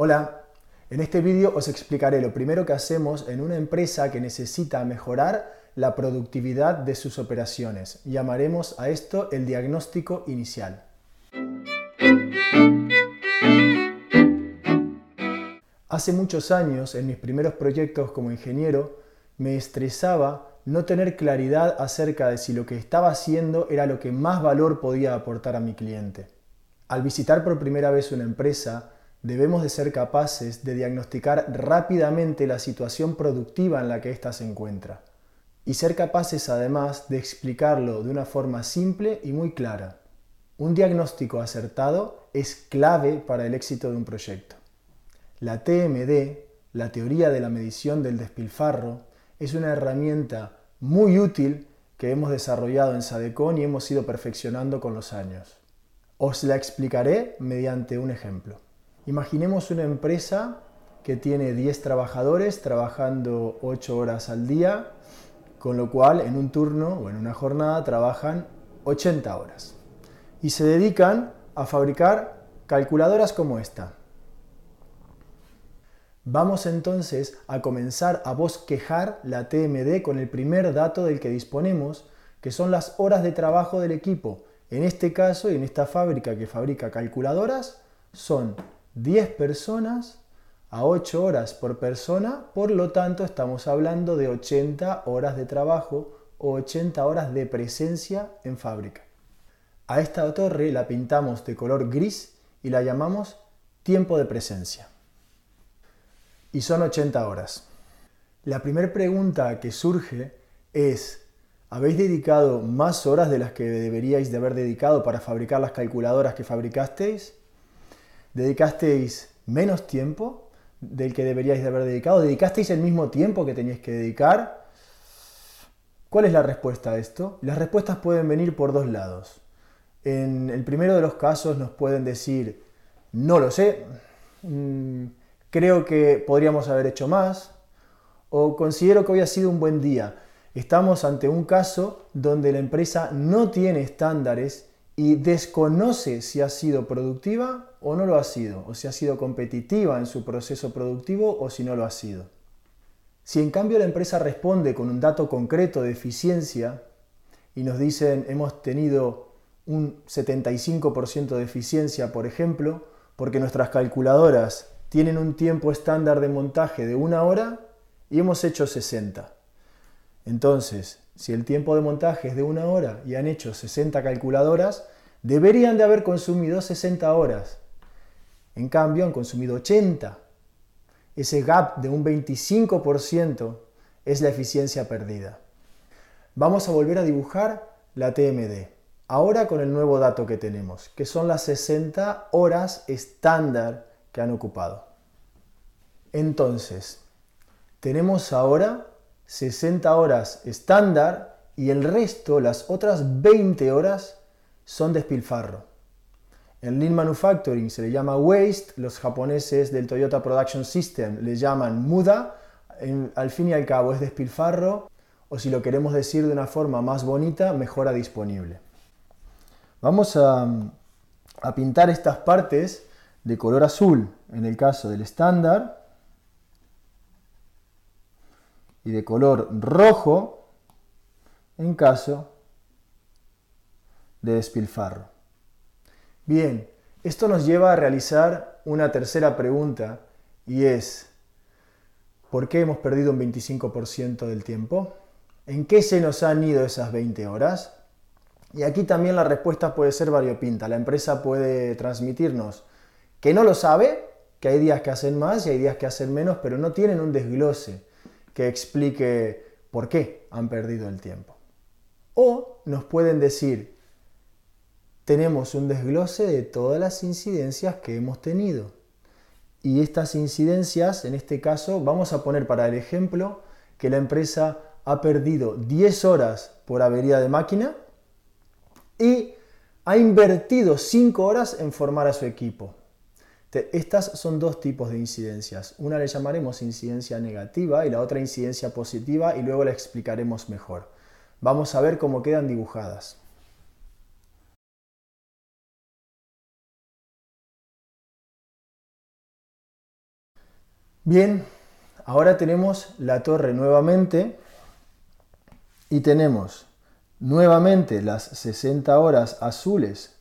Hola, en este vídeo os explicaré lo primero que hacemos en una empresa que necesita mejorar la productividad de sus operaciones. Llamaremos a esto el diagnóstico inicial. Hace muchos años, en mis primeros proyectos como ingeniero, me estresaba no tener claridad acerca de si lo que estaba haciendo era lo que más valor podía aportar a mi cliente. Al visitar por primera vez una empresa, debemos de ser capaces de diagnosticar rápidamente la situación productiva en la que ésta se encuentra y ser capaces además de explicarlo de una forma simple y muy clara. Un diagnóstico acertado es clave para el éxito de un proyecto. La TMD, la teoría de la medición del despilfarro, es una herramienta muy útil que hemos desarrollado en Sadecon y hemos ido perfeccionando con los años. Os la explicaré mediante un ejemplo. Imaginemos una empresa que tiene 10 trabajadores trabajando 8 horas al día, con lo cual en un turno o en una jornada trabajan 80 horas. Y se dedican a fabricar calculadoras como esta. Vamos entonces a comenzar a bosquejar la TMD con el primer dato del que disponemos, que son las horas de trabajo del equipo. En este caso y en esta fábrica que fabrica calculadoras, son 10 personas a 8 horas por persona, por lo tanto estamos hablando de 80 horas de trabajo o 80 horas de presencia en fábrica. A esta torre la pintamos de color gris y la llamamos tiempo de presencia. Y son 80 horas. La primera pregunta que surge es, ¿habéis dedicado más horas de las que deberíais de haber dedicado para fabricar las calculadoras que fabricasteis? ¿Dedicasteis menos tiempo del que deberíais de haber dedicado? ¿Dedicasteis el mismo tiempo que teníais que dedicar? ¿Cuál es la respuesta a esto? Las respuestas pueden venir por dos lados. En el primero de los casos nos pueden decir, no lo sé, mm, creo que podríamos haber hecho más, o considero que hoy ha sido un buen día. Estamos ante un caso donde la empresa no tiene estándares y desconoce si ha sido productiva o no lo ha sido, o si ha sido competitiva en su proceso productivo o si no lo ha sido. Si en cambio la empresa responde con un dato concreto de eficiencia y nos dicen hemos tenido un 75% de eficiencia, por ejemplo, porque nuestras calculadoras tienen un tiempo estándar de montaje de una hora y hemos hecho 60. Entonces, si el tiempo de montaje es de una hora y han hecho 60 calculadoras, deberían de haber consumido 60 horas. En cambio, han consumido 80. Ese gap de un 25% es la eficiencia perdida. Vamos a volver a dibujar la TMD. Ahora con el nuevo dato que tenemos, que son las 60 horas estándar que han ocupado. Entonces, tenemos ahora 60 horas estándar y el resto, las otras 20 horas, son despilfarro. En Lean Manufacturing se le llama waste, los japoneses del Toyota Production System le llaman muda, al fin y al cabo es despilfarro, o si lo queremos decir de una forma más bonita, mejora disponible. Vamos a, pintar estas partes de color azul en el caso del estándar y de color rojo en caso de despilfarro. Bien, esto nos lleva a realizar una tercera pregunta y es, ¿por qué hemos perdido un 25% del tiempo? ¿En qué se nos han ido esas 20 horas? Y aquí también la respuesta puede ser variopinta. La empresa puede transmitirnos que no lo sabe, que hay días que hacen más y hay días que hacen menos, pero no tienen un desglose que explique por qué han perdido el tiempo. O nos pueden decir, tenemos un desglose de todas las incidencias que hemos tenido. Y estas incidencias, en este caso, vamos a poner para el ejemplo que la empresa ha perdido 10 horas por avería de máquina y ha invertido 5 horas en formar a su equipo. Estas son dos tipos de incidencias. Una le llamaremos incidencia negativa y la otra incidencia positiva y luego la explicaremos mejor. Vamos a ver cómo quedan dibujadas. Bien, ahora tenemos la torre nuevamente y tenemos nuevamente las 60 horas azules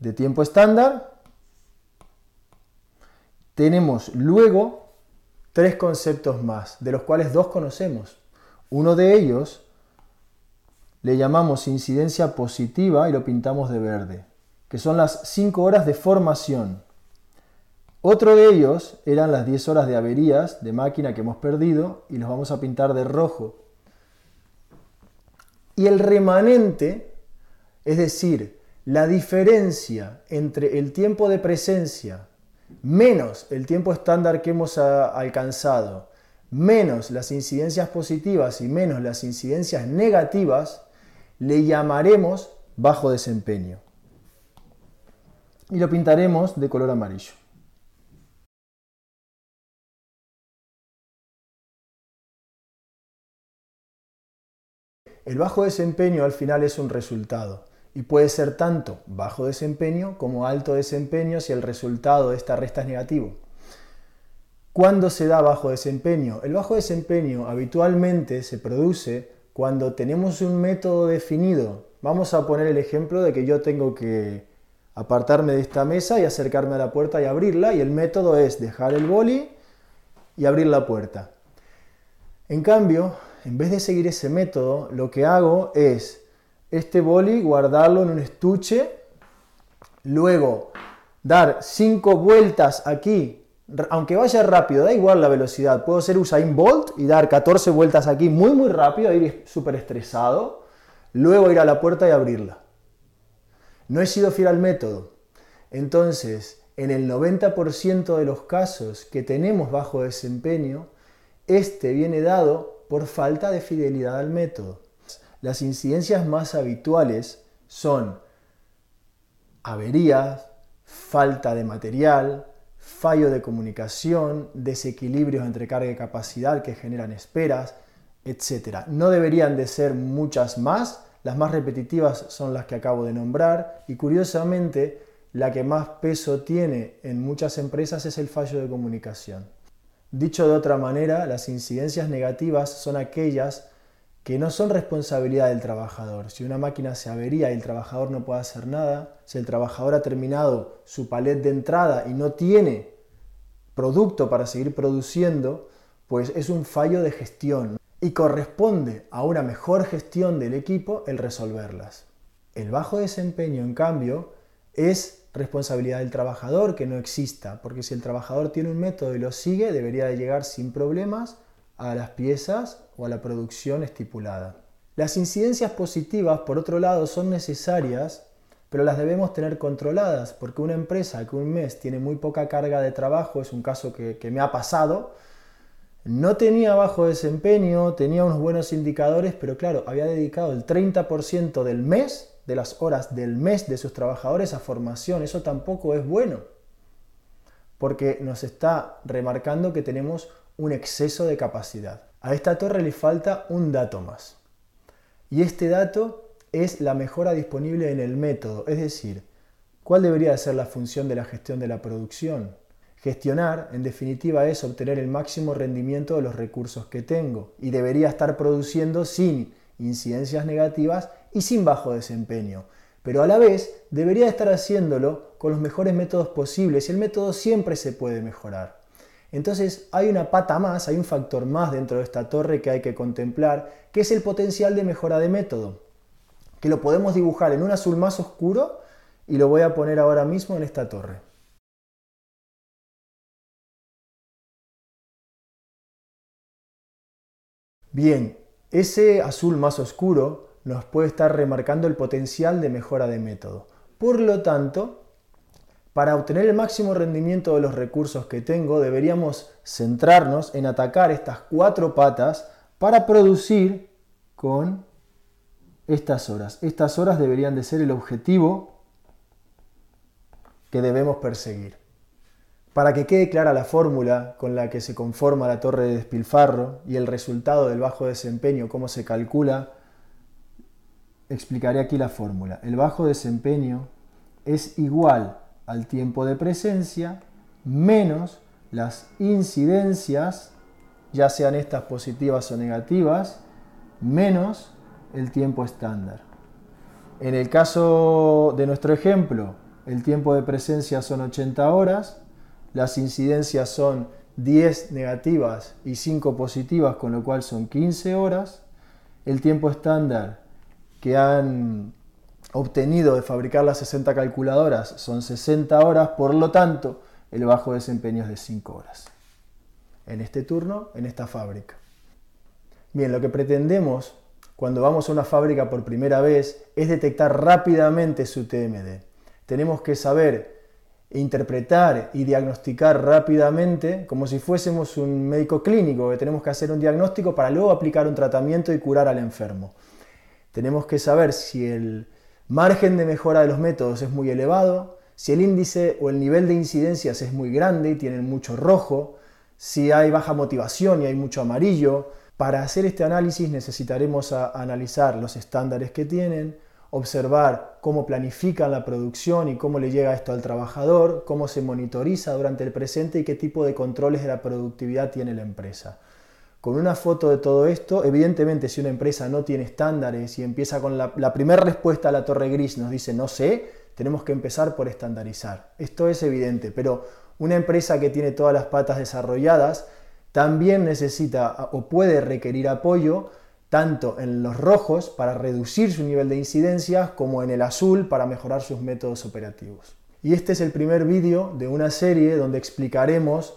de tiempo estándar. Tenemos luego tres conceptos más, de los cuales dos conocemos. Uno de ellos le llamamos incidencia positiva y lo pintamos de verde, que son las 5 horas de formación. Otro de ellos eran las 10 horas de averías de máquina que hemos perdido y los vamos a pintar de rojo. Y el remanente, es decir, la diferencia entre el tiempo de presencia menos el tiempo estándar que hemos alcanzado, menos las incidencias positivas y menos las incidencias negativas, le llamaremos bajo desempeño. Y lo pintaremos de color amarillo. El bajo desempeño al final es un resultado y puede ser tanto bajo desempeño como alto desempeño si el resultado de esta resta es negativo. ¿Cuándo se da bajo desempeño? El bajo desempeño habitualmente se produce cuando tenemos un método definido. Vamos a poner el ejemplo de que yo tengo que apartarme de esta mesa y acercarme a la puerta y abrirla y el método es dejar el boli y abrir la puerta. En cambio, en vez de seguir ese método, lo que hago es este boli guardarlo en un estuche, luego dar cinco vueltas aquí, aunque vaya rápido, da igual la velocidad, puedo ser Usain Bolt y dar 14 vueltas aquí muy muy rápido, ir súper estresado, luego ir a la puerta y abrirla. No he sido fiel al método. Entonces, en el 90% de los casos que tenemos bajo desempeño, este viene dado por falta de fidelidad al método. Las incidencias más habituales son averías, falta de material, fallo de comunicación, desequilibrios entre carga y capacidad que generan esperas, etc. No deberían de ser muchas más, las más repetitivas son las que acabo de nombrar y curiosamente la que más peso tiene en muchas empresas es el fallo de comunicación. Dicho de otra manera, las incidencias negativas son aquellas que no son responsabilidad del trabajador. Si una máquina se avería y el trabajador no puede hacer nada, si el trabajador ha terminado su palet de entrada y no tiene producto para seguir produciendo, pues es un fallo de gestión y corresponde a una mejor gestión del equipo el resolverlas. El bajo desempeño, en cambio, es responsabilidad del trabajador que no exista, porque si el trabajador tiene un método y lo sigue, debería de llegar sin problemas a las piezas o a la producción estipulada. Las incidencias positivas, por otro lado, son necesarias, pero las debemos tener controladas, porque una empresa que un mes tiene muy poca carga de trabajo, es un caso que, que me ha pasado, no tenía bajo desempeño, tenía unos buenos indicadores, pero claro, había dedicado el 30% del mes de las horas del mes de sus trabajadores a formación. Eso tampoco es bueno, porque nos está remarcando que tenemos un exceso de capacidad. A esta torre le falta un dato más. Y este dato es la mejora disponible en el método, es decir, ¿cuál debería ser la función de la gestión de la producción? Gestionar, en definitiva, es obtener el máximo rendimiento de los recursos que tengo y debería estar produciendo sin incidencias negativas y sin bajo desempeño. Pero a la vez debería estar haciéndolo con los mejores métodos posibles y el método siempre se puede mejorar. Entonces hay una pata más, hay un factor más dentro de esta torre que hay que contemplar, que es el potencial de mejora de método, que lo podemos dibujar en un azul más oscuro y lo voy a poner ahora mismo en esta torre. Bien, ese azul más oscuro nos puede estar remarcando el potencial de mejora de método. Por lo tanto, para obtener el máximo rendimiento de los recursos que tengo, deberíamos centrarnos en atacar estas cuatro patas para producir con estas horas. Estas horas deberían de ser el objetivo que debemos perseguir. Para que quede clara la fórmula con la que se conforma la torre de despilfarro y el resultado del bajo desempeño, cómo se calcula, explicaré aquí la fórmula. El bajo desempeño es igual al tiempo de presencia menos las incidencias, ya sean estas positivas o negativas, menos el tiempo estándar. En el caso de nuestro ejemplo, el tiempo de presencia son 80 horas, las incidencias son 10 negativas y 5 positivas, con lo cual son 15 horas. El tiempo estándar que han obtenido de fabricar las 60 calculadoras son 60 horas, por lo tanto, el bajo desempeño es de 5 horas. En este turno, en esta fábrica. Bien, lo que pretendemos cuando vamos a una fábrica por primera vez es detectar rápidamente su TMD. Tenemos que saber interpretar y diagnosticar rápidamente, como si fuésemos un médico clínico, que tenemos que hacer un diagnóstico para luego aplicar un tratamiento y curar al enfermo. Tenemos que saber si el margen de mejora de los métodos es muy elevado, si el índice o el nivel de incidencias es muy grande y tienen mucho rojo, si hay baja motivación y hay mucho amarillo. Para hacer este análisis necesitaremos analizar los estándares que tienen, observar cómo planifican la producción y cómo le llega esto al trabajador, cómo se monitoriza durante el presente y qué tipo de controles de la productividad tiene la empresa. Con una foto de todo esto, evidentemente si una empresa no tiene estándares y empieza con la, primera respuesta a la torre gris nos dice no sé, tenemos que empezar por estandarizar. Esto es evidente, pero una empresa que tiene todas las patas desarrolladas también necesita o puede requerir apoyo tanto en los rojos para reducir su nivel de incidencia como en el azul para mejorar sus métodos operativos. Y este es el primer vídeo de una serie donde explicaremos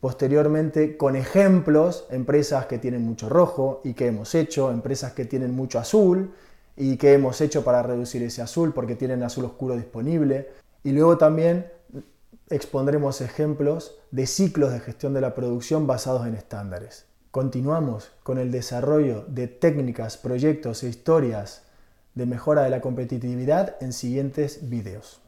Posteriormente, con ejemplos, empresas que tienen mucho rojo y que hemos hecho, empresas que tienen mucho azul y que hemos hecho para reducir ese azul porque tienen azul oscuro disponible. Y luego también expondremos ejemplos de ciclos de gestión de la producción basados en estándares. Continuamos con el desarrollo de técnicas, proyectos e historias de mejora de la competitividad en siguientes videos.